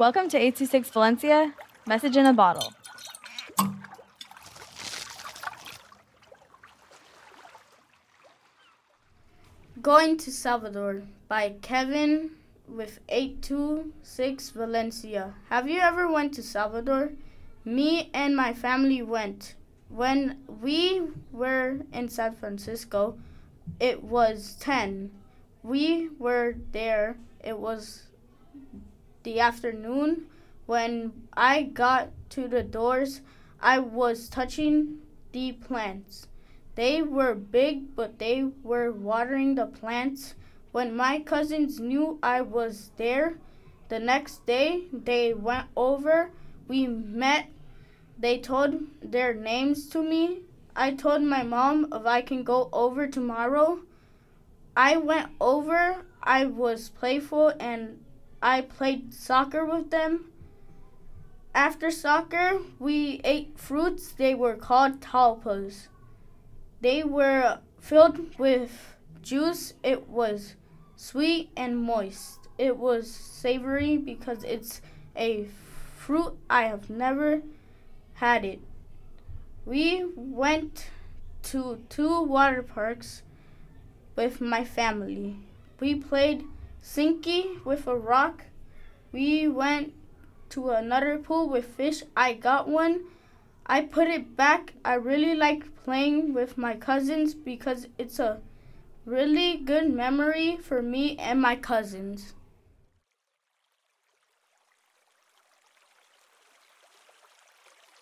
Welcome to 826 Valencia, message in a bottle. Going to Salvador by Kevin with 826 Valencia. Have you ever went to Salvador? Me and my family went. When we were in San Francisco, it was 10. We were there. It was the afternoon. When I got to the doors, I was touching the plants. They were big, but they were watering the plants. When my cousins knew I was there, the next day they went over. We met they told their names to me. I told my mom if I can go over tomorrow. I went over. I was playful and I played soccer with them. After soccer, we ate fruits. They were called talpas. They were filled with juice. It was sweet and moist. It was savory because it's a fruit I have never had it. We went to two water parks with my family. We played Sinky with a rock. We went to another pool with fish. I got one. I put it back. I really like playing with my cousins because it's a really good memory for me and my cousins.